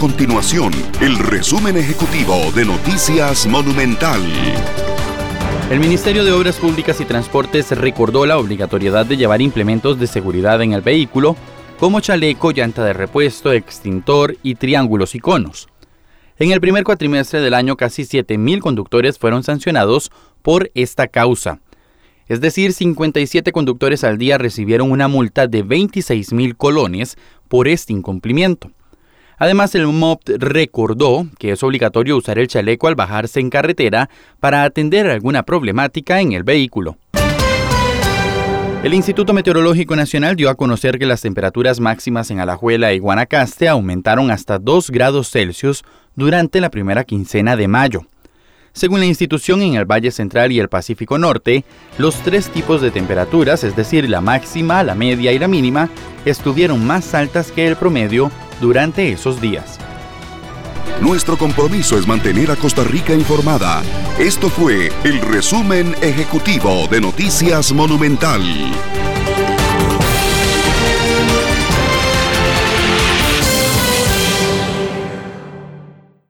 continuación el resumen ejecutivo de Noticias Monumental. El Ministerio de Obras Públicas y Transportes recordó la obligatoriedad de llevar implementos de seguridad en el vehículo, como chaleco, llanta de repuesto, extintor y triángulos y conos. En el primer cuatrimestre del año, casi 7.000 conductores fueron sancionados por esta causa. Es decir, 57 conductores al día recibieron una multa de 26.000 colones por este incumplimiento. Además, el MOP recordó que es obligatorio usar el chaleco al bajarse en carretera para atender alguna problemática en el vehículo. El Instituto Meteorológico Nacional dio a conocer que las temperaturas máximas en Alajuela y Guanacaste aumentaron hasta 2 grados Celsius durante la primera quincena de mayo. Según la institución, en el Valle Central y el Pacífico Norte, los tres tipos de temperaturas, es decir, la máxima, la media y la mínima, estuvieron más altas que el promedio durante esos días. Nuestro compromiso es mantener a Costa Rica informada. Esto fue el resumen ejecutivo de Noticias Monumental.